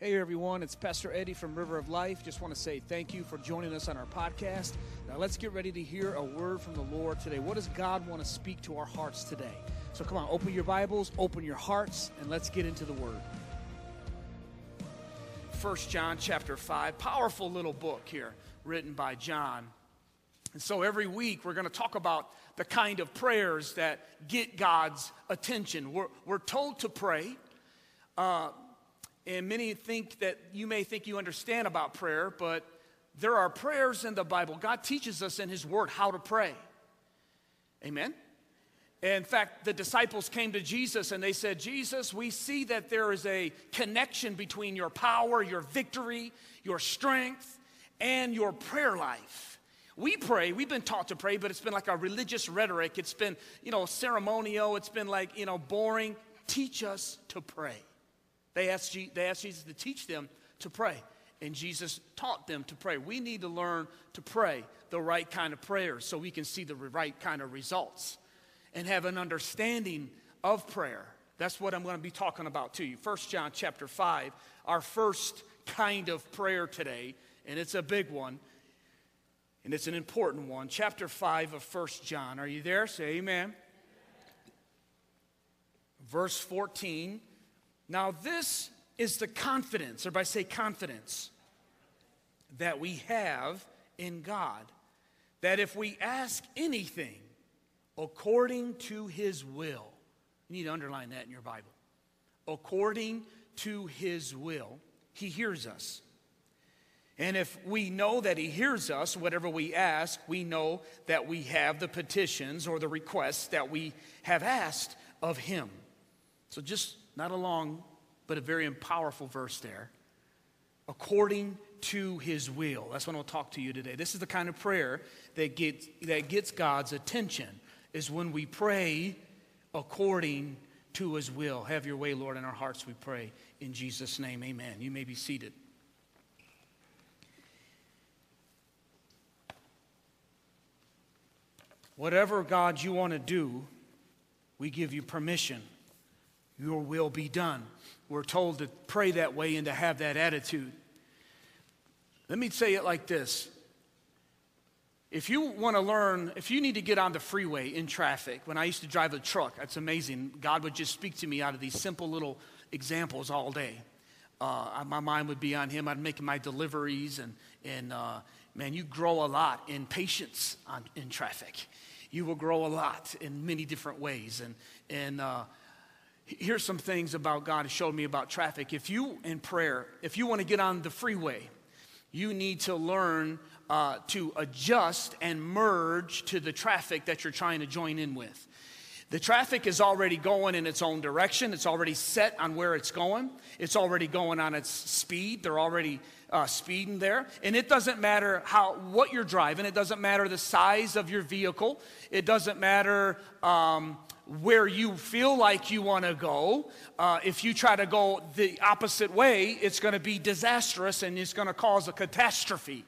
Hey everyone, it's Pastor Eddie from River of Life. Just want to say thank you for joining us on our podcast. Now let's get ready to hear a word from the Lord today. What does God want to speak to our hearts today? So come on, open your Bibles, open your hearts, and let's get into the word. First John chapter 5, powerful little book here written by John. And so every week we're going to talk about the kind of prayers that get God's attention. We're, we're told to pray. Uh, and many think that you may think you understand about prayer, but there are prayers in the Bible. God teaches us in His Word how to pray. Amen? In fact, the disciples came to Jesus and they said, Jesus, we see that there is a connection between your power, your victory, your strength, and your prayer life. We pray, we've been taught to pray, but it's been like a religious rhetoric. It's been, you know, ceremonial. It's been like, you know, boring. Teach us to pray. They asked, they asked Jesus to teach them to pray. And Jesus taught them to pray. We need to learn to pray the right kind of prayers so we can see the right kind of results and have an understanding of prayer. That's what I'm going to be talking about to you. First John chapter 5, our first kind of prayer today, and it's a big one, and it's an important one. Chapter 5 of First John. Are you there? Say amen. Verse 14 now, this is the confidence, everybody say confidence, that we have in God. That if we ask anything according to his will, you need to underline that in your Bible. According to his will, he hears us. And if we know that he hears us, whatever we ask, we know that we have the petitions or the requests that we have asked of him. So just not a long, but a very powerful verse there. According to his will. That's what I'll talk to you today. This is the kind of prayer that gets, that gets God's attention, is when we pray according to his will. Have your way, Lord, in our hearts, we pray. In Jesus' name, amen. You may be seated. Whatever, God, you want to do, we give you permission your will be done. We're told to pray that way and to have that attitude. Let me say it like this. If you want to learn, if you need to get on the freeway in traffic, when I used to drive a truck, that's amazing. God would just speak to me out of these simple little examples all day. Uh, my mind would be on Him. I'd make my deliveries, and, and uh, man, you grow a lot in patience on, in traffic. You will grow a lot in many different ways. And, and uh, Here's some things about God showed me about traffic. If you, in prayer, if you want to get on the freeway, you need to learn uh, to adjust and merge to the traffic that you're trying to join in with. The traffic is already going in its own direction. It's already set on where it's going. It's already going on its speed. They're already uh, speeding there. And it doesn't matter how what you're driving. It doesn't matter the size of your vehicle. It doesn't matter um, where you feel like you want to go. Uh, if you try to go the opposite way, it's going to be disastrous and it's going to cause a catastrophe.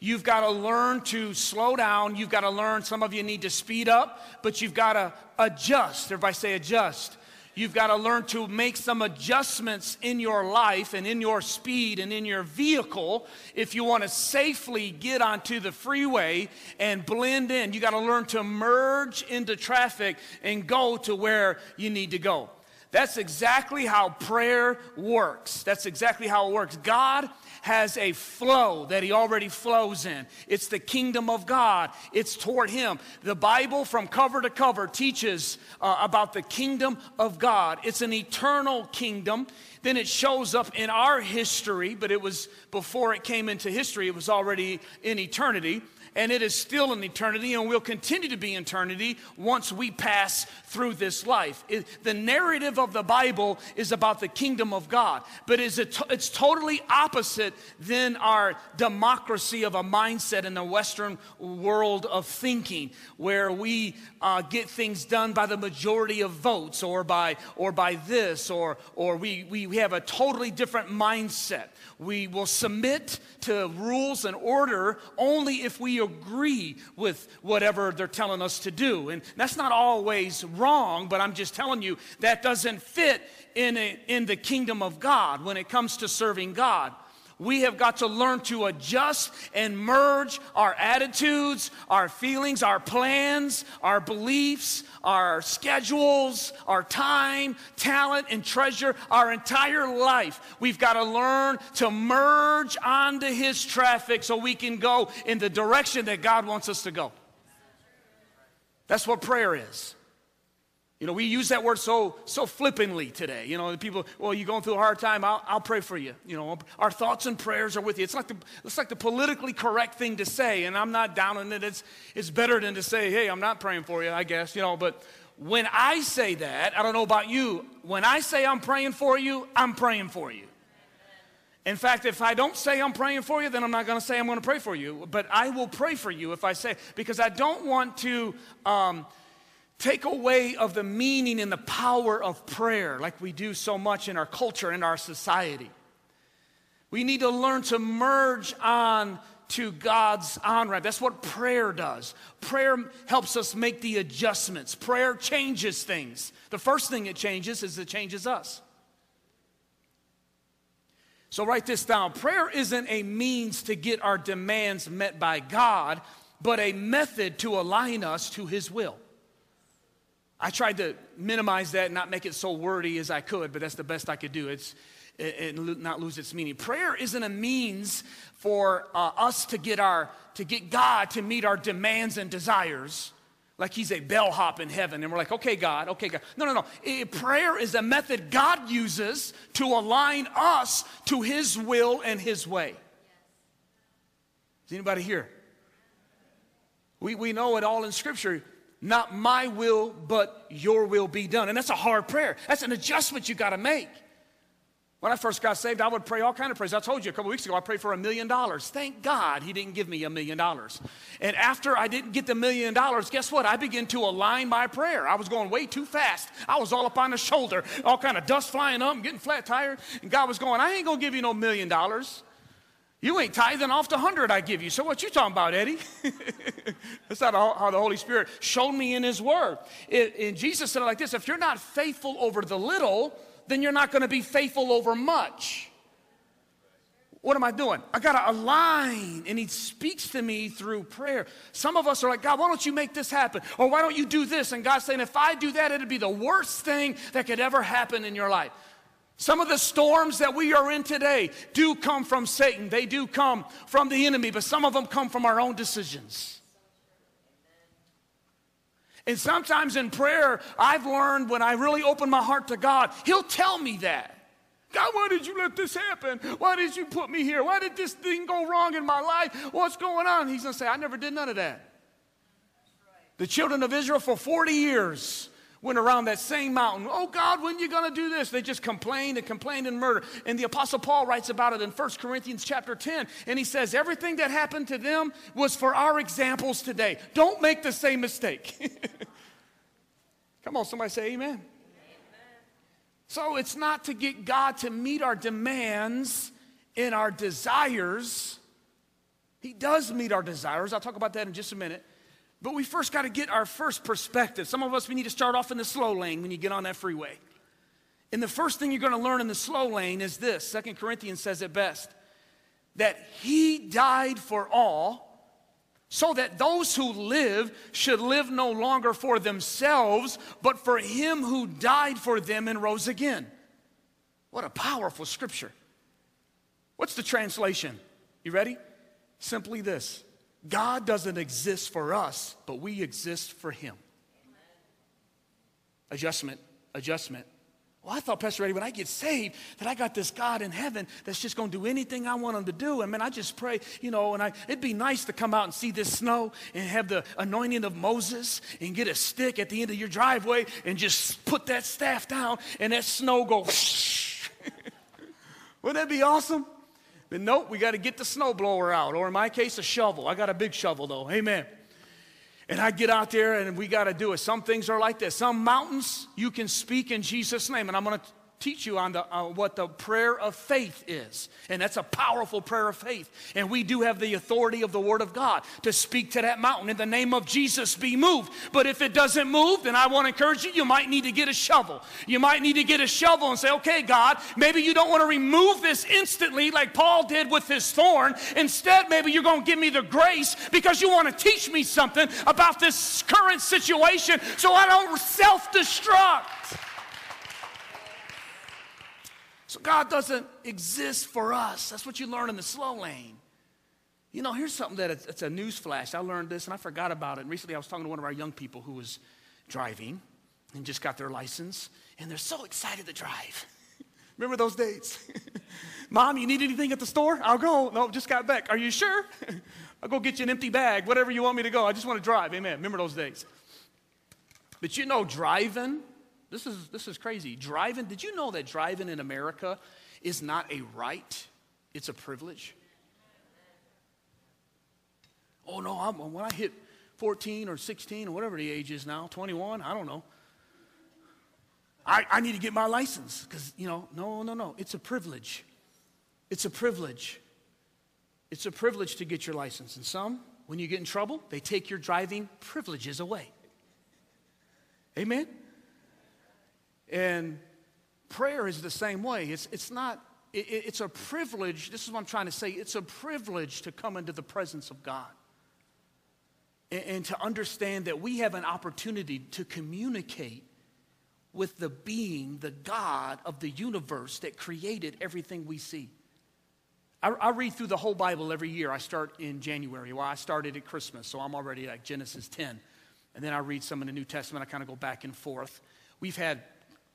You've got to learn to slow down. You've got to learn, some of you need to speed up, but you've got to adjust. Everybody say adjust. You've got to learn to make some adjustments in your life and in your speed and in your vehicle if you want to safely get onto the freeway and blend in. You got to learn to merge into traffic and go to where you need to go. That's exactly how prayer works. That's exactly how it works. God has a flow that he already flows in. It's the kingdom of God, it's toward him. The Bible, from cover to cover, teaches uh, about the kingdom of God. It's an eternal kingdom. Then it shows up in our history, but it was before it came into history, it was already in eternity and it is still an eternity and will continue to be eternity once we pass through this life. It, the narrative of the Bible is about the kingdom of God, but is it, it's totally opposite than our democracy of a mindset in the Western world of thinking, where we uh, get things done by the majority of votes or by, or by this, or, or we, we, we have a totally different mindset. We will submit to rules and order only if we agree with whatever they're telling us to do. And that's not always wrong, but I'm just telling you that doesn't fit in, a, in the kingdom of God when it comes to serving God. We have got to learn to adjust and merge our attitudes, our feelings, our plans, our beliefs, our schedules, our time, talent, and treasure, our entire life. We've got to learn to merge onto His traffic so we can go in the direction that God wants us to go. That's what prayer is. You know, we use that word so so flippantly today. You know, people, well, you're going through a hard time, I'll, I'll pray for you. You know, our thoughts and prayers are with you. It's like the it's like the politically correct thing to say, and I'm not down on it. It's it's better than to say, hey, I'm not praying for you, I guess. You know, but when I say that, I don't know about you. When I say I'm praying for you, I'm praying for you. In fact, if I don't say I'm praying for you, then I'm not going to say I'm going to pray for you. But I will pray for you if I say because I don't want to. Um, take away of the meaning and the power of prayer like we do so much in our culture and our society. We need to learn to merge on to God's on ramp. That's what prayer does. Prayer helps us make the adjustments. Prayer changes things. The first thing it changes is it changes us. So write this down. Prayer isn't a means to get our demands met by God, but a method to align us to His will. I tried to minimize that and not make it so wordy as I could, but that's the best I could do. It's and not lose its meaning. Prayer isn't a means for uh, us to get our to get God to meet our demands and desires, like He's a bellhop in heaven, and we're like, okay, God, okay, God. No, no, no. Prayer is a method God uses to align us to His will and His way. Is anybody here? We, we know it all in Scripture. Not my will, but your will be done. And that's a hard prayer. That's an adjustment you got to make. When I first got saved, I would pray all kind of prayers. I told you a couple weeks ago, I prayed for a million dollars. Thank God he didn't give me a million dollars. And after I didn't get the million dollars, guess what? I began to align my prayer. I was going way too fast. I was all up on the shoulder, all kind of dust flying up, getting flat tire. And God was going, I ain't gonna give you no million dollars. You ain't tithing off the hundred I give you. So what you talking about, Eddie? That's not how the Holy Spirit showed me in His Word. It, and Jesus said it like this: If you're not faithful over the little, then you're not going to be faithful over much. What am I doing? I got to align, and He speaks to me through prayer. Some of us are like, God, why don't you make this happen? Or why don't you do this? And God's saying, if I do that, it'd be the worst thing that could ever happen in your life. Some of the storms that we are in today do come from Satan. They do come from the enemy, but some of them come from our own decisions. And sometimes in prayer, I've learned when I really open my heart to God, He'll tell me that. God, why did you let this happen? Why did you put me here? Why did this thing go wrong in my life? What's going on? He's going to say, I never did none of that. The children of Israel for 40 years went around that same mountain. Oh God, when you going to do this? They just complained and complained and murdered. And the apostle Paul writes about it in 1 Corinthians chapter 10 and he says everything that happened to them was for our examples today. Don't make the same mistake. Come on, somebody say amen. amen. So it's not to get God to meet our demands and our desires. He does meet our desires. I'll talk about that in just a minute. But we first got to get our first perspective. Some of us, we need to start off in the slow lane when you get on that freeway. And the first thing you're going to learn in the slow lane is this Second Corinthians says it best that he died for all so that those who live should live no longer for themselves, but for him who died for them and rose again. What a powerful scripture. What's the translation? You ready? Simply this God doesn't exist for us, but we exist for Him. Adjustment, adjustment. Well, I thought, Pastor Eddie, when I get saved, that I got this God in heaven that's just going to do anything I want him to do. And man, I just pray, you know, and I, it'd be nice to come out and see this snow and have the anointing of Moses and get a stick at the end of your driveway and just put that staff down and that snow go. Wouldn't that be awesome? But nope, we got to get the snowblower out, or in my case, a shovel. I got a big shovel though. Amen. And I get out there and we got to do it. Some things are like this. Some mountains you can speak in Jesus' name. And I'm going to teach you on the, uh, what the prayer of faith is. And that's a powerful prayer of faith. And we do have the authority of the Word of God to speak to that mountain in the name of Jesus be moved. But if it doesn't move, then I want to encourage you, you might need to get a shovel. You might need to get a shovel and say, okay, God, maybe you don't want to remove this instantly like Paul did with his thorn. Instead, maybe you're going to give me the grace because you want to teach me something about this current situation so I don't self destruct. So God doesn't exist for us. That's what you learn in the slow lane. You know, here's something that it's, it's a news flash. I learned this and I forgot about it. And recently I was talking to one of our young people who was driving and just got their license, and they're so excited to drive. Remember those days? Mom, you need anything at the store? I'll go. No, just got back. Are you sure? I'll go get you an empty bag, whatever you want me to go. I just want to drive. Amen. Remember those days. But you know, driving this is, this is crazy. Driving, did you know that driving in America is not a right, it's a privilege? Oh, no, I'm, when I hit 14 or 16 or whatever the age is now, 21, I don't know. I, I need to get my license because, you know, no, no, no. It's a privilege. It's a privilege. It's a privilege to get your license. And some, when you get in trouble, they take your driving privileges away. Amen? And prayer is the same way. It's, it's not, it, it's a privilege. This is what I'm trying to say. It's a privilege to come into the presence of God and, and to understand that we have an opportunity to communicate with the being, the God of the universe that created everything we see. I, I, read through the whole Bible every year. I start in January. Well, I started at Christmas, so I'm already like Genesis 10. And then I read some in the New Testament. I kind of go back and forth. We've had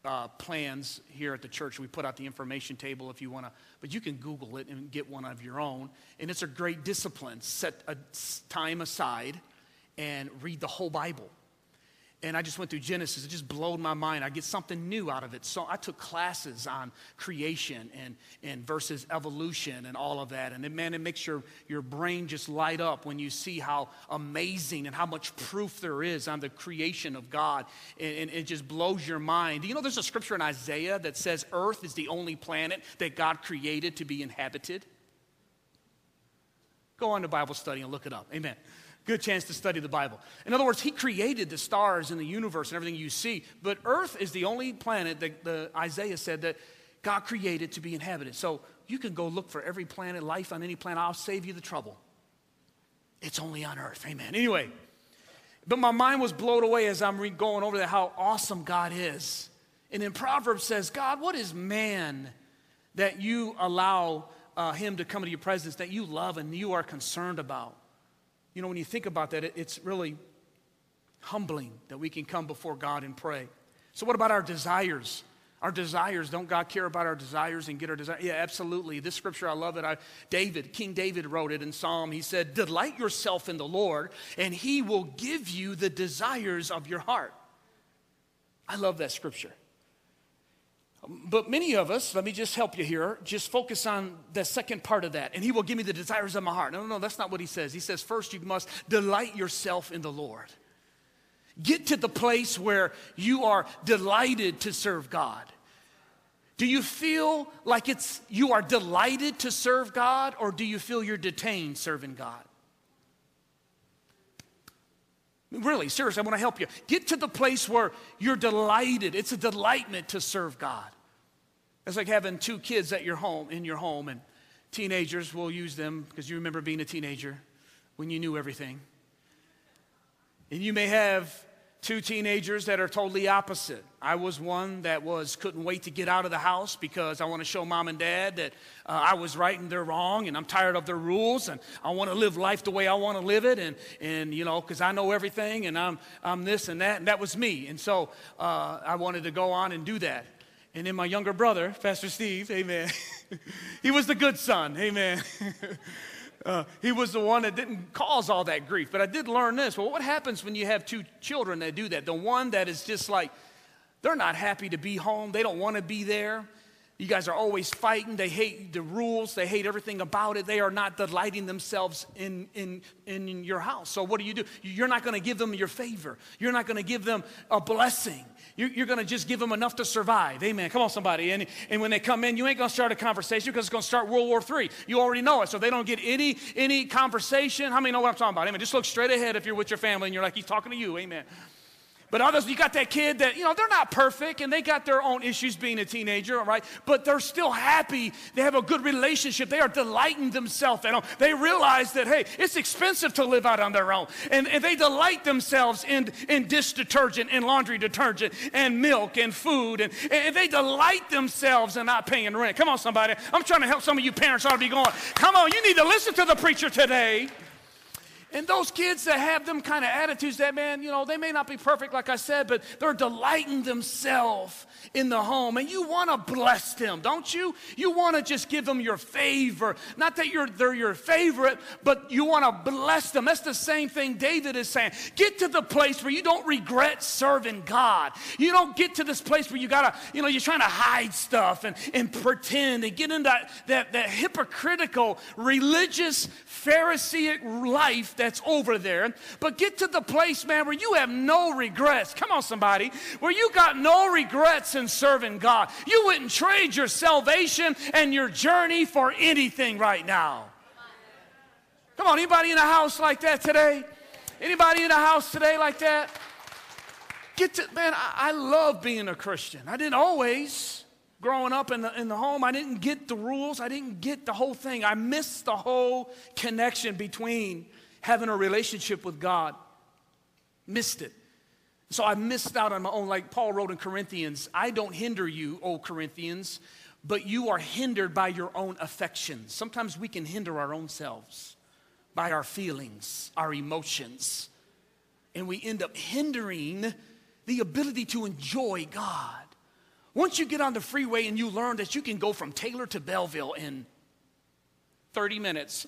uh, plans here at the church. We put out the information table if you want to, but you can Google it and get one of your own. And it's a great discipline. Set a time aside and read the whole Bible and I just went through Genesis. It just blowed my mind. I get something new out of it. So I took classes on creation and, and versus evolution and all of that. And it, man, it makes your, your brain just light up when you see how amazing and how much proof there is on the creation of God. And, and it just blows your mind. You know there's a scripture in Isaiah that says Earth is the only planet that God created to be inhabited? Go on to Bible study and look it up. Amen good chance to study the Bible. In other words, he created the stars and the universe and everything you see, but Earth is the only planet that the Isaiah said that God created to be inhabited. So you can go look for every planet, life on any planet. I'll save you the trouble. It's only on Earth. Amen. Anyway, but my mind was blown away as I'm going over that how awesome God is. And in Proverbs says, God, what is man that you allow uh, him to come into your presence that you love and you are concerned about? You know, when you think about that, it, it's really humbling that we can come before God and pray. So, what about our desires? Our desires, don't God care about our desires and get our desires? Yeah, absolutely. This scripture, I love it. I, David, King David wrote it in Psalm. He said, Delight yourself in the Lord, and he will give you the desires of your heart. I love that scripture. But many of us, let me just help you here, just focus on the second part of that, and He will give me the desires of my heart. No, no, no, that's not what He says. He says, first, you must delight yourself in the Lord. Get to the place where you are delighted to serve God. Do you feel like it's you are delighted to serve God, or do you feel you're detained serving God? Really, seriously, I want to help you. Get to the place where you're delighted. It's a delightment to serve God. It's like having two kids at your home, in your home, and teenagers, will use them because you remember being a teenager when you knew everything. And you may have two teenagers that are totally opposite. I was one that was couldn't wait to get out of the house because I want to show mom and dad that uh, I was right and they're wrong, and I'm tired of their rules, and I want to live life the way I want to live it, and and you know because I know everything, and I'm I'm this and that, and that was me, and so uh, I wanted to go on and do that. And then my younger brother, Pastor Steve, amen. he was the good son, amen. Uh, he was the one that didn't cause all that grief. But I did learn this. Well, what happens when you have two children that do that? The one that is just like, they're not happy to be home, they don't want to be there. You guys are always fighting. They hate the rules. They hate everything about it. They are not delighting themselves in, in, in your house. So, what do you do? You're not going to give them your favor. You're not going to give them a blessing. You're, going to just give them enough to survive. Amen. Come on, somebody. And, and when they come in, you ain't going to start a conversation because it's going to start World War III. You already know it. So, they don't get any, any conversation. How many know what I'm talking about? Amen. Just look straight ahead if you're with your family and you're like, he's talking to you. Amen. But others, you got that kid that, you know, they're not perfect and they got their own issues being a teenager, all right? But they're still happy. They have a good relationship. They are delighting themselves. You know, they realize that, hey, it's expensive to live out on their own. And, and they delight themselves in, in dish detergent and laundry detergent and milk and food. And, and they delight themselves in not paying rent. Come on, somebody. I'm trying to help some of you parents ought to be going, come on, you need to listen to the preacher today. And those kids that have them kind of attitudes, that man, you know, they may not be perfect, like I said, but they're delighting themselves in the home. And you want to bless them, don't you? You want to just give them your favor. Not that you're, they're your favorite, but you want to bless them. That's the same thing David is saying. Get to the place where you don't regret serving God. You don't get to this place where you got to, you know, you're trying to hide stuff and, and pretend and get into that, that, that hypocritical religious Pharisaic life that's over there, but get to the place, man, where you have no regrets. Come on, somebody, where you got no regrets in serving God. You wouldn't trade your salvation and your journey for anything right now. Come on, anybody in a house like that today? Anybody in a house today like that? Get to, man, I, I love being a Christian. I didn't always growing up in the, in the home, I didn't get the rules. I didn't get the whole thing. I missed the whole connection between having a relationship with God. Missed it. So I missed out on my own, like Paul wrote in Corinthians I don't hinder you, O Corinthians, but you are hindered by your own affections. Sometimes we can hinder our own selves by our feelings, our emotions, and we end up hindering the ability to enjoy God. Once you get on the freeway and you learn that you can go from Taylor to Belleville in 30 minutes.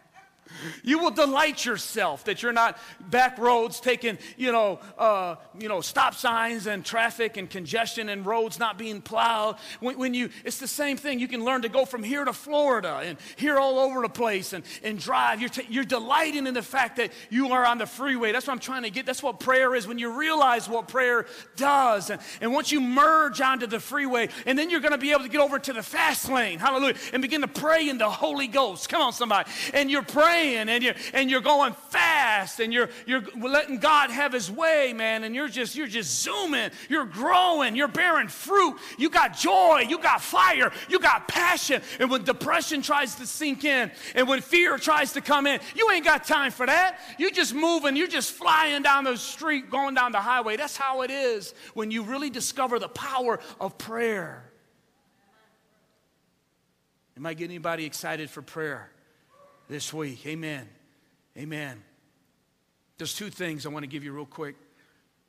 You will delight yourself that you're not back roads taking, you know, uh, you know, stop signs and traffic and congestion and roads not being plowed. When, when, you, it's the same thing. You can learn to go from here to Florida and here all over the place and, and drive. You're, t- you're delighting in the fact that you are on the freeway. That's what I'm trying to get. That's what prayer is when you realize what prayer does. And, and once you merge onto the freeway, and then you're going to be able to get over to the fast lane, hallelujah, and begin to pray in the Holy Ghost. Come on, somebody. And you're praying praying and you're, and you're going fast and you're, you're letting God have his way, man. And you're just, you're just zooming, you're growing, you're bearing fruit. You got joy, you got fire, you got passion. And when depression tries to sink in and when fear tries to come in, you ain't got time for that. You're just moving, you're just flying down the street, going down the highway. That's how it is when you really discover the power of prayer. Am I getting anybody excited for prayer? This week. Amen. Amen. There's two things I want to give you real quick.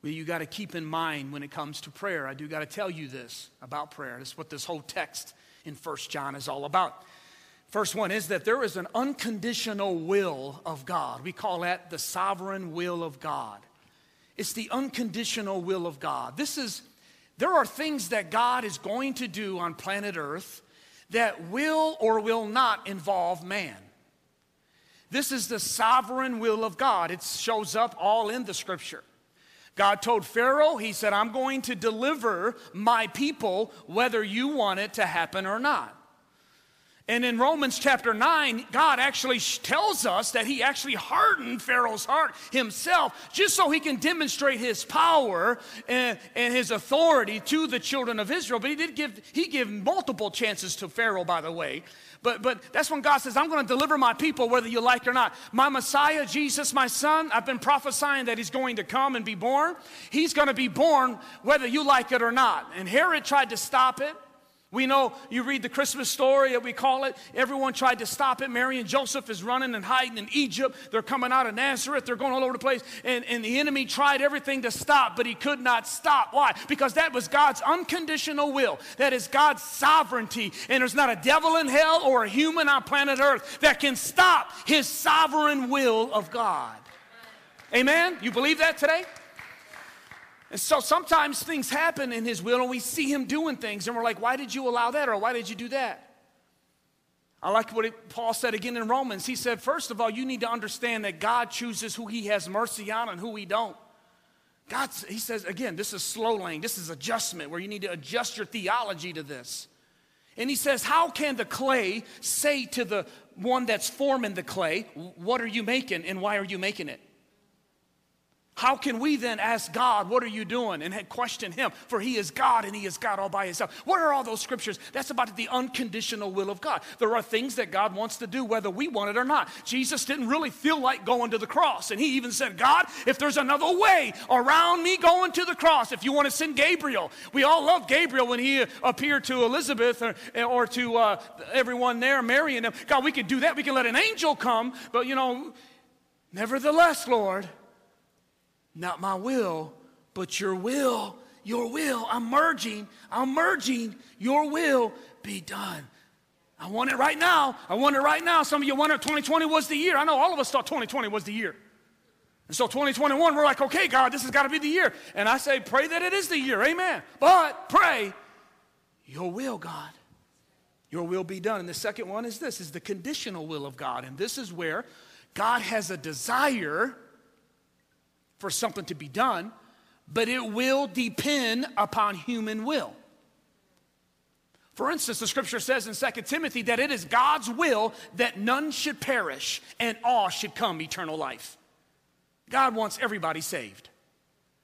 Well, you got to keep in mind when it comes to prayer. I do got to tell you this about prayer. This is what this whole text in First John is all about. First one is that there is an unconditional will of God. We call that the sovereign will of God. It's the unconditional will of God. This is, there are things that God is going to do on planet Earth that will or will not involve man. This is the sovereign will of God. It shows up all in the scripture. God told Pharaoh, He said, I'm going to deliver my people whether you want it to happen or not. And in Romans chapter 9, God actually tells us that He actually hardened Pharaoh's heart himself just so He can demonstrate His power and, and His authority to the children of Israel. But He did give, He gave multiple chances to Pharaoh, by the way. But, but that's when God says, I'm going to deliver my people whether you like it or not. My Messiah, Jesus, my son, I've been prophesying that he's going to come and be born. He's going to be born whether you like it or not. And Herod tried to stop it. We know you read the Christmas story that we call it. Everyone tried to stop it. Mary and Joseph is running and hiding in Egypt. They're coming out of Nazareth. They're going all over the place. And, and the enemy tried everything to stop, but he could not stop. Why? Because that was God's unconditional will. That is God's sovereignty. And there's not a devil in hell or a human on planet Earth that can stop his sovereign will of God. Amen? You believe that today? And so sometimes things happen in His will and we see Him doing things and we're like, why did you allow that or why did you do that? I like what Paul said again in Romans. He said, first of all, you need to understand that God chooses who He has mercy on and who He don't. God, He says, again, this is slow lane, this is adjustment where you need to adjust your theology to this. And He says, how can the clay say to the one that's forming the clay, what are you making and why are you making it? How can we then ask God, What are you doing? and question Him, for He is God and He is God all by Himself. What are all those scriptures? That's about the unconditional will of God. There are things that God wants to do, whether we want it or not. Jesus didn't really feel like going to the cross, and He even said, God, if there's another way around me going to the cross, if you want to send Gabriel, we all love Gabriel when he appeared to Elizabeth or, or to uh, everyone there, Mary and them. God, we could do that. We can let an angel come, but you know, nevertheless, Lord, not my will, but your will. Your will. I'm merging. I'm merging. Your will be done. I want it right now. I want it right now. Some of you wonder 2020 was the year. I know all of us thought 2020 was the year. And so 2021, we're like, okay, God, this has got to be the year. And I say, pray that it is the year. Amen. But pray, your will, God. Your will be done. And the second one is this is the conditional will of God. And this is where God has a desire for something to be done, but it will depend upon human will. For instance, the scripture says in 2 Timothy that it is God's will that none should perish and all should come eternal life. God wants everybody saved.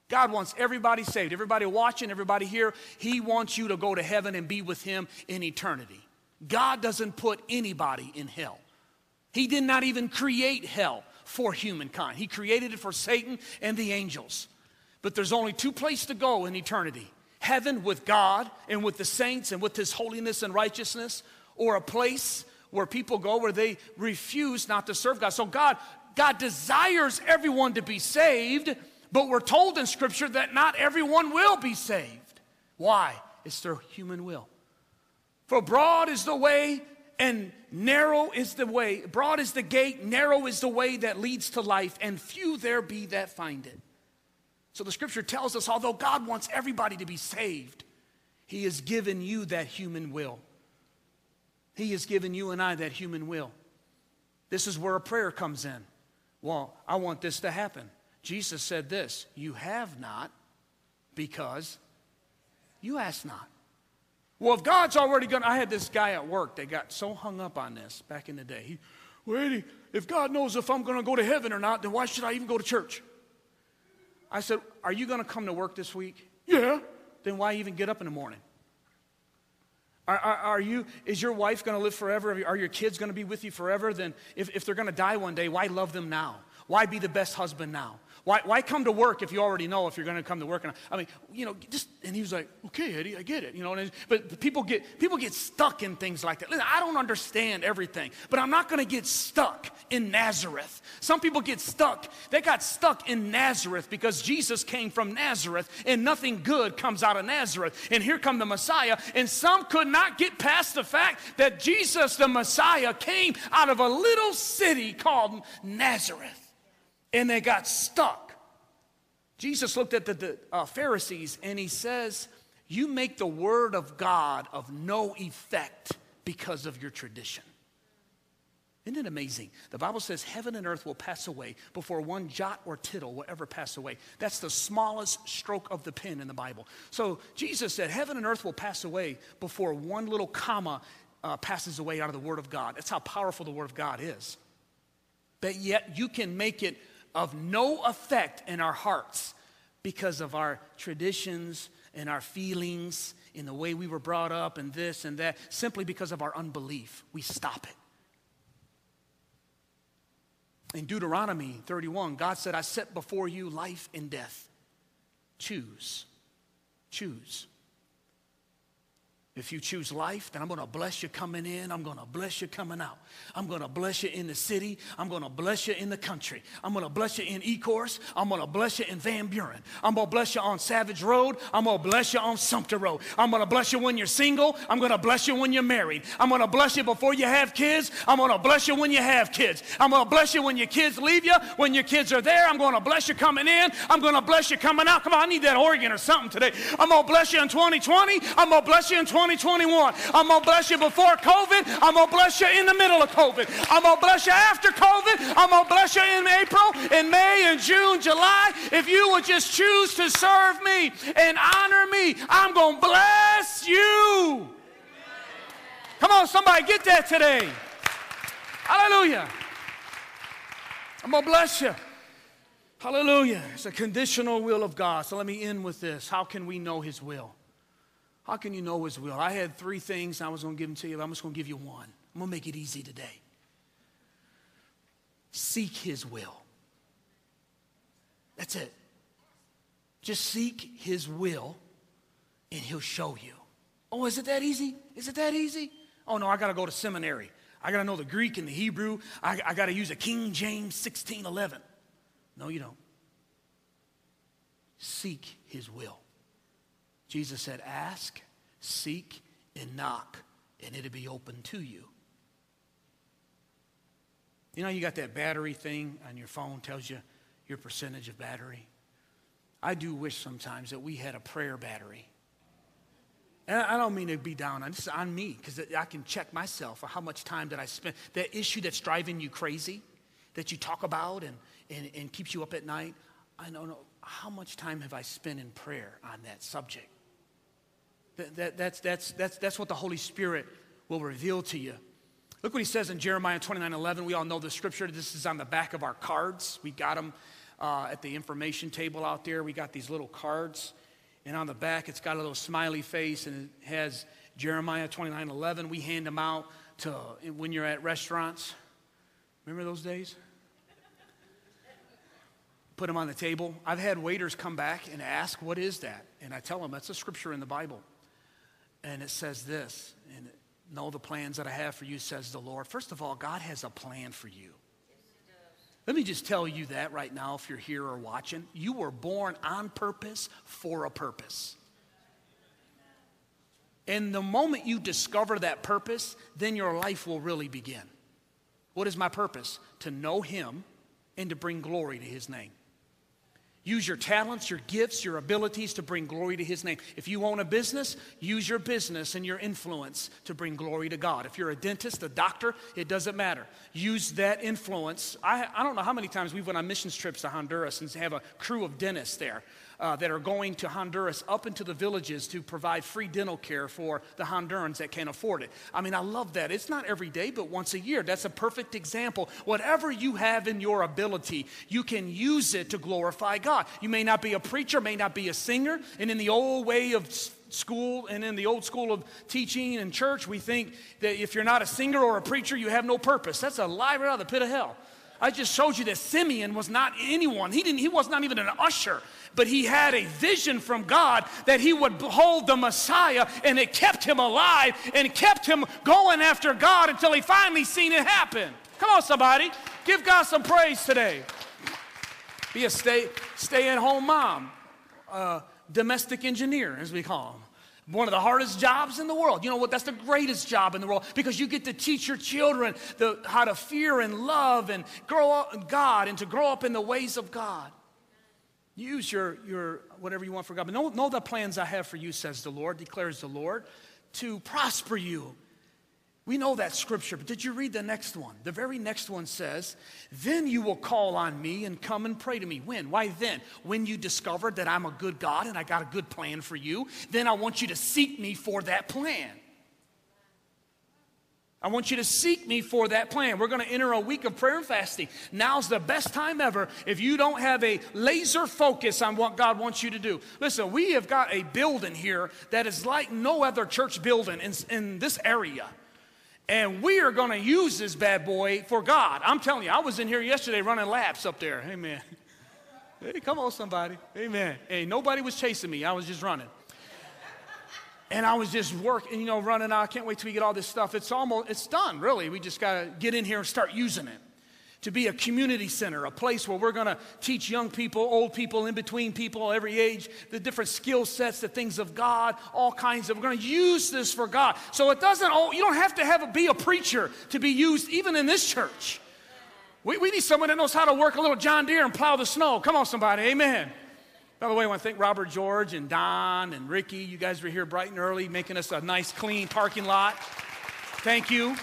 God wants everybody saved. Everybody watching, everybody here, He wants you to go to heaven and be with Him in eternity. God doesn't put anybody in hell. He did not even create hell for humankind. He created it for Satan and the angels. But there's only two places to go in eternity heaven with God and with the saints and with His holiness and righteousness, or a place where people go where they refuse not to serve God. So God, God desires everyone to be saved, but we're told in Scripture that not everyone will be saved. Why? It's their human will. For broad is the way and narrow is the way, broad is the gate, narrow is the way that leads to life, and few there be that find it. So the scripture tells us although God wants everybody to be saved, He has given you that human will. He has given you and I that human will. This is where a prayer comes in. Well, I want this to happen. Jesus said this You have not because you ask not. Well, if God's already going to, I had this guy at work that got so hung up on this back in the day. He, well, if God knows if I'm going to go to heaven or not, then why should I even go to church? I said, Are you going to come to work this week? Yeah. Then why even get up in the morning? Are, are, are you, is your wife going to live forever? Are your kids going to be with you forever? Then if, if they're going to die one day, why love them now? Why be the best husband now? Why, why come to work if you already know if you're going to come to work? And I mean, you know, just, and he was like, okay, Eddie, I get it. You know, and, but people get, people get stuck in things like that. Listen, I don't understand everything, but I'm not going to get stuck in Nazareth. Some people get stuck. They got stuck in Nazareth because Jesus came from Nazareth and nothing good comes out of Nazareth. And here come the Messiah. And some could not get past the fact that Jesus, the Messiah, came out of a little city called Nazareth and they got stuck. Jesus looked at the, the uh, Pharisees and he says, You make the word of God of no effect because of your tradition. Isn't it amazing? The Bible says heaven and earth will pass away before one jot or tittle will ever pass away. That's the smallest stroke of the pen in the Bible. So Jesus said heaven and earth will pass away before one little comma uh, passes away out of the Word of God. That's how powerful the Word of God is. But yet you can make it of no effect in our hearts because of our traditions and our feelings in the way we were brought up and this and that, simply because of our unbelief. We stop it. In Deuteronomy 31, God said, I set before you life and death. Choose. Choose. If you choose life, then I'm going to bless you coming in. I'm going to bless you coming out. I'm going to bless you in the city. I'm going to bless you in the country. I'm going to bless you in Ecorse. I'm going to bless you in Van Buren. I'm going to bless you on Savage Road. I'm going to bless you on Sumter Road. I'm going to bless you when you're single. I'm going to bless you when you're married. I'm going to bless you before you have kids. I'm going to bless you when you have kids. I'm going to bless you when your kids leave you. When your kids are there, I'm going to bless you coming in. I'm going to bless you coming out. Come on, I need that organ or something today. I'm going to bless you in 2020. I'm going to bless you in 20. 2021. I'm going to bless you before COVID. I'm going to bless you in the middle of COVID. I'm going to bless you after COVID. I'm going to bless you in April, in May, in June, July. If you would just choose to serve me and honor me, I'm going to bless you. Come on, somebody get that today. Hallelujah. I'm going to bless you. Hallelujah. It's a conditional will of God. So let me end with this. How can we know His will? How can you know His will? I had three things I was going to give them to you, I'm just going to give you one. I'm going to make it easy today. Seek His will. That's it. Just seek His will, and He'll show you. Oh, is it that easy? Is it that easy? Oh, no, I got to go to seminary. I got to know the Greek and the Hebrew. I, I got to use a King James 1611. No, you don't. Seek His will. Jesus said, Ask, seek, and knock, and it'll be open to you. You know, you got that battery thing on your phone, tells you your percentage of battery. I do wish sometimes that we had a prayer battery. And I don't mean to be down on this is on me because I can check myself for how much time that I spend. That issue that's driving you crazy, that you talk about and, and, and keeps you up at night. I don't know how much time have I spent in prayer on that subject. That, that, that's, that's, that's, that's what the Holy Spirit will reveal to you. Look what he says in Jeremiah 29 11. We all know the scripture. This is on the back of our cards. We got them uh, at the information table out there. We got these little cards. And on the back, it's got a little smiley face and it has Jeremiah 29 11. We hand them out to when you're at restaurants. Remember those days? Put them on the table. I've had waiters come back and ask, What is that? And I tell them, That's a scripture in the Bible. And it says this, and know the plans that I have for you, says the Lord. First of all, God has a plan for you. Let me just tell you that right now, if you're here or watching. You were born on purpose for a purpose. And the moment you discover that purpose, then your life will really begin. What is my purpose? To know Him and to bring glory to His name. Use your talents, your gifts, your abilities to bring glory to His name. If you own a business, use your business and your influence to bring glory to God. If you're a dentist, a doctor, it doesn't matter. Use that influence. I, I don't know how many times we've went on missions trips to Honduras and have a crew of dentists there uh, that are going to Honduras up into the villages to provide free dental care for the Hondurans that can't afford it. I mean, I love that. It's not every day, but once a year. That's a perfect example. Whatever you have in your ability, you can use it to glorify God. You may not be a preacher, may not be a singer, and in the old way of school and in the old school of teaching and church, we think that if you're not a singer or a preacher, you have no purpose. That's a lie right out of the pit of hell. I just showed you that Simeon was not anyone. He didn't. He was not even an usher but he had a vision from God that he would behold the Messiah, and it kept him alive and kept him going after God until he finally seen it happen. Come on, somebody. Give God some praise today. Be a stay, stay at home mom, domestic engineer, as we call them one of the hardest jobs in the world. You know what? That's the greatest job in the world because you get to teach your children the, how to fear and love and grow up in God and to grow up in the ways of God. Use your, your whatever you want for God. But know, know the plans I have for you, says the Lord, declares the Lord, to prosper you. We know that scripture, but did you read the next one? The very next one says, Then you will call on me and come and pray to me. When? Why then? When you discover that I'm a good God and I got a good plan for you, then I want you to seek me for that plan. I want you to seek me for that plan. We're going to enter a week of prayer and fasting. Now's the best time ever if you don't have a laser focus on what God wants you to do. Listen, we have got a building here that is like no other church building in, in this area. And we are going to use this bad boy for God. I'm telling you, I was in here yesterday running laps up there. Amen. Hey, come on, somebody. Amen. Hey, nobody was chasing me, I was just running. And I was just working, you know, running. I can't wait till we get all this stuff. It's almost, it's done, really. We just got to get in here and start using it to be a community center, a place where we're going to teach young people, old people, in between people, every age, the different skill sets, the things of God, all kinds of. We're going to use this for God. So it doesn't. Oh, you don't have to have a, be a preacher to be used, even in this church. We, we need someone that knows how to work a little John Deere and plow the snow. Come on, somebody. Amen. By the way, I want to thank Robert George and Don and Ricky. You guys were here bright and early, making us a nice, clean parking lot. Thank you.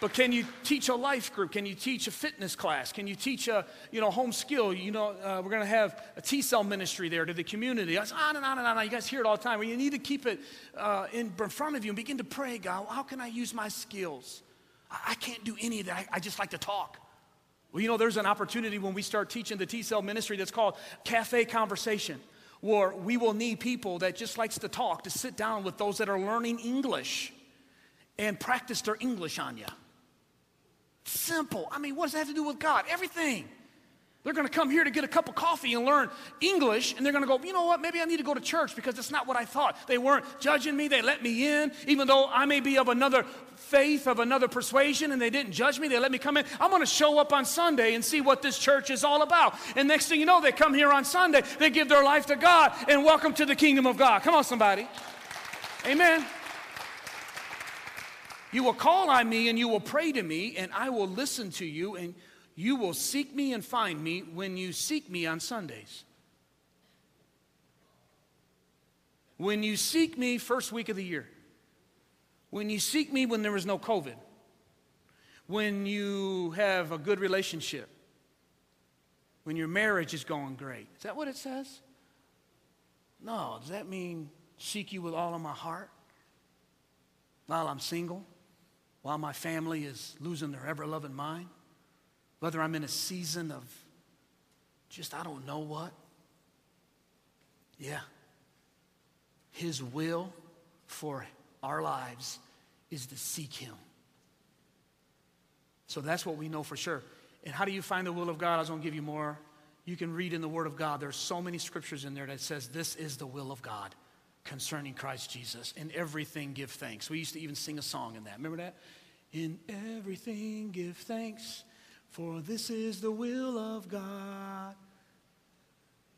But can you teach a life group? Can you teach a fitness class? Can you teach a you know home skill? You know uh, we're going to have a TESL ministry there to the community. That's on and on and on. You guys hear it all the time. Well, you need to keep it uh, in, in, front of you and begin to pray. God, how can I use my skills? I, I can't do any of that. I, I just like to talk. Well, you know, there's an opportunity when we start teaching the TESL ministry that's called Cafe Conversation, where we will need people that just likes to talk to sit down with those that are learning English and practice their English on you. Simple. I mean, what does that have to do with God? Everything. They're going to come here to get a cup of coffee and learn English, and they're going to go, you know what, maybe I need to go to church because that's not what I thought. They weren't judging me, they let me in, even though I may be of another faith, of another persuasion, and they didn't judge me, they let me come in. I'm going to show up on Sunday and see what this church is all about. And next thing you know, they come here on Sunday, they give their life to God, and welcome to the kingdom of God. Come on, somebody. Amen. You will call on me and you will pray to me, and I will listen to you, and you will seek me and find me when you seek me on Sundays. When you seek me first week of the year. When you seek me when there is no COVID. When you have a good relationship. When your marriage is going great. Is that what it says? No. Does that mean seek you with all of my heart while I'm single? While my family is losing their ever loving mind, whether I'm in a season of just I don't know what. Yeah. His will for our lives is to seek Him. So that's what we know for sure. And how do you find the will of God? I was going to give you more. You can read in the Word of God. There's so many scriptures in there that says this is the will of God concerning Christ Jesus. In everything, give thanks. We used to even sing a song in that. Remember that? In everything, give thanks, for this is the will of God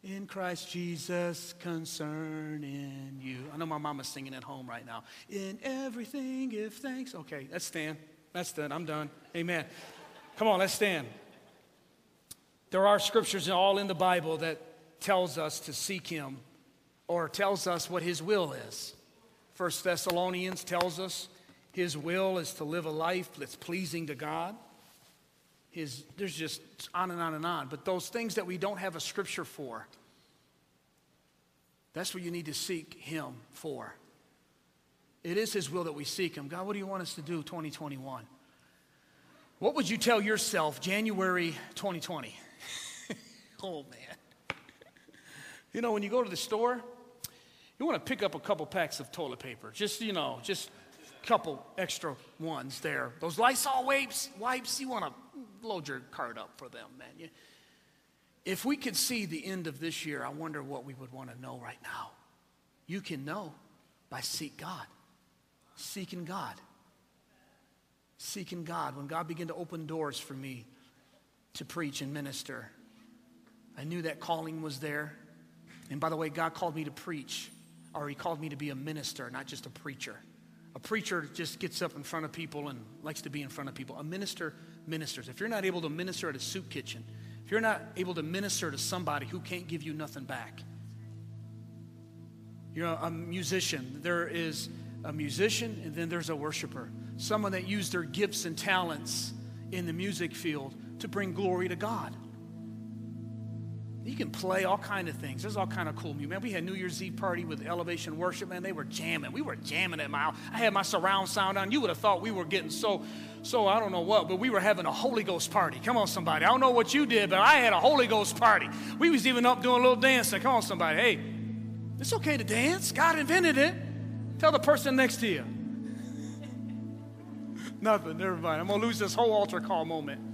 in Christ Jesus concerning you. I know my mama's singing at home right now. In everything, give thanks. Okay, let's stand. That's done. I'm done. Amen. Come on, let's stand. There are scriptures all in the Bible that tells us to seek him or tells us what his will is. First Thessalonians tells us his will is to live a life that's pleasing to God. His, there's just on and on and on. But those things that we don't have a scripture for, that's what you need to seek Him for. It is His will that we seek Him. God, what do you want us to do 2021? What would you tell yourself January 2020? oh, man. You know, when you go to the store, you want to pick up a couple packs of toilet paper. Just, you know, just a couple extra ones there. Those Lysol wipes, wipes, you want to load your cart up for them, man. You, if we could see the end of this year, I wonder what we would want to know right now. You can know by seek God. Seeking God. Seeking God. When God began to open doors for me to preach and minister, I knew that calling was there. And by the way, God called me to preach, or He called me to be a minister, not just a preacher. A preacher just gets up in front of people and likes to be in front of people. A minister ministers. If you're not able to minister at a soup kitchen, if you're not able to minister to somebody who can't give you nothing back, you're a musician. There is a musician and then there's a worshiper. Someone that used their gifts and talents in the music field to bring glory to God. You can play all kind of things. There's all kind of cool music. Man, we had New Year's Eve party with Elevation Worship. Man, they were jamming. We were jamming at my. I had my surround sound on. You would have thought we were getting so, so I don't know what, but we were having a Holy Ghost party. Come on, somebody. I don't know what you did, but I had a Holy Ghost party. We was even up doing a little dancing. Come on, somebody. Hey, it's okay to dance. God invented it. Tell the person next to you. Nothing. Never mind. I'm gonna lose this whole altar call moment.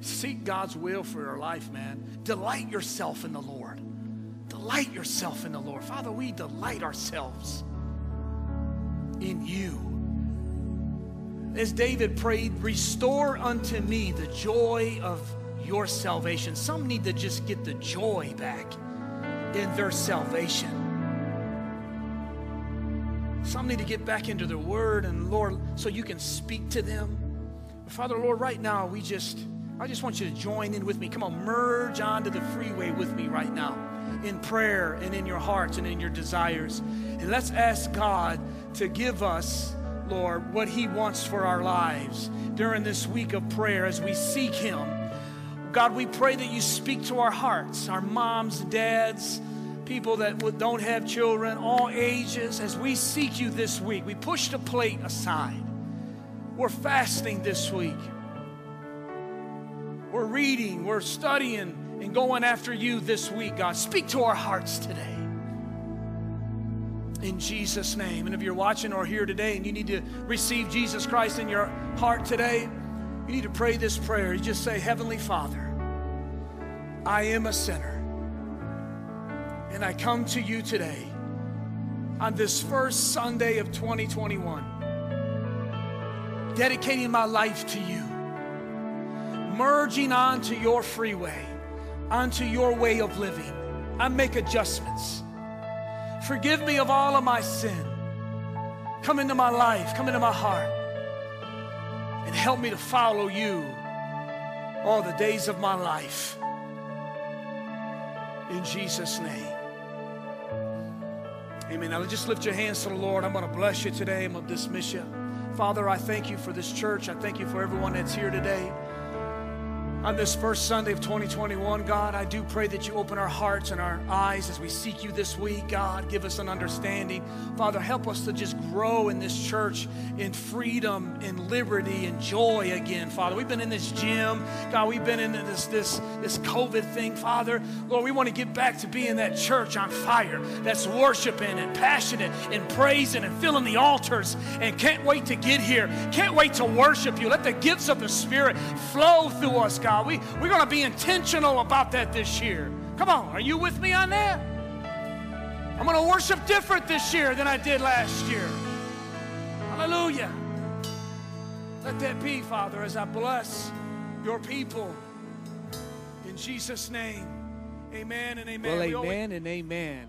Seek God's will for your life, man. Delight yourself in the Lord. delight yourself in the Lord. Father, we delight ourselves in you. As David prayed, restore unto me the joy of your salvation. Some need to just get the joy back in their salvation. Some need to get back into the word and Lord, so you can speak to them. Father, Lord, right now, we just, I just want you to join in with me. Come on, merge onto the freeway with me right now in prayer and in your hearts and in your desires. And let's ask God to give us, Lord, what He wants for our lives during this week of prayer as we seek Him. God, we pray that you speak to our hearts, our moms, dads, people that don't have children, all ages, as we seek you this week. We push the plate aside. We're fasting this week. We're reading, we're studying, and going after you this week, God. Speak to our hearts today. In Jesus' name. And if you're watching or here today and you need to receive Jesus Christ in your heart today, you need to pray this prayer. You just say, Heavenly Father, I am a sinner. And I come to you today on this first Sunday of 2021 dedicating my life to you, merging onto your freeway, onto your way of living. I make adjustments. Forgive me of all of my sin. Come into my life, come into my heart, and help me to follow you all the days of my life. In Jesus' name. Amen. Now just lift your hands to the Lord. I'm going to bless you today. I'm going to dismiss you. Father, I thank you for this church. I thank you for everyone that's here today. On this first Sunday of 2021, God, I do pray that you open our hearts and our eyes as we seek you this week. God, give us an understanding. Father, help us to just grow in this church in freedom, in liberty, and joy again. Father, we've been in this gym. God, we've been in this, this, this COVID thing. Father, Lord, we want to get back to being that church on fire that's worshiping and passionate and praising and filling the altars and can't wait to get here. Can't wait to worship you. Let the gifts of the Spirit flow through us, God. God. We, we're going to be intentional about that this year. Come on, are you with me on that? I'm going to worship different this year than I did last year. Hallelujah. Let that be, Father, as I bless your people. In Jesus' name, amen and amen. Well, amen and amen.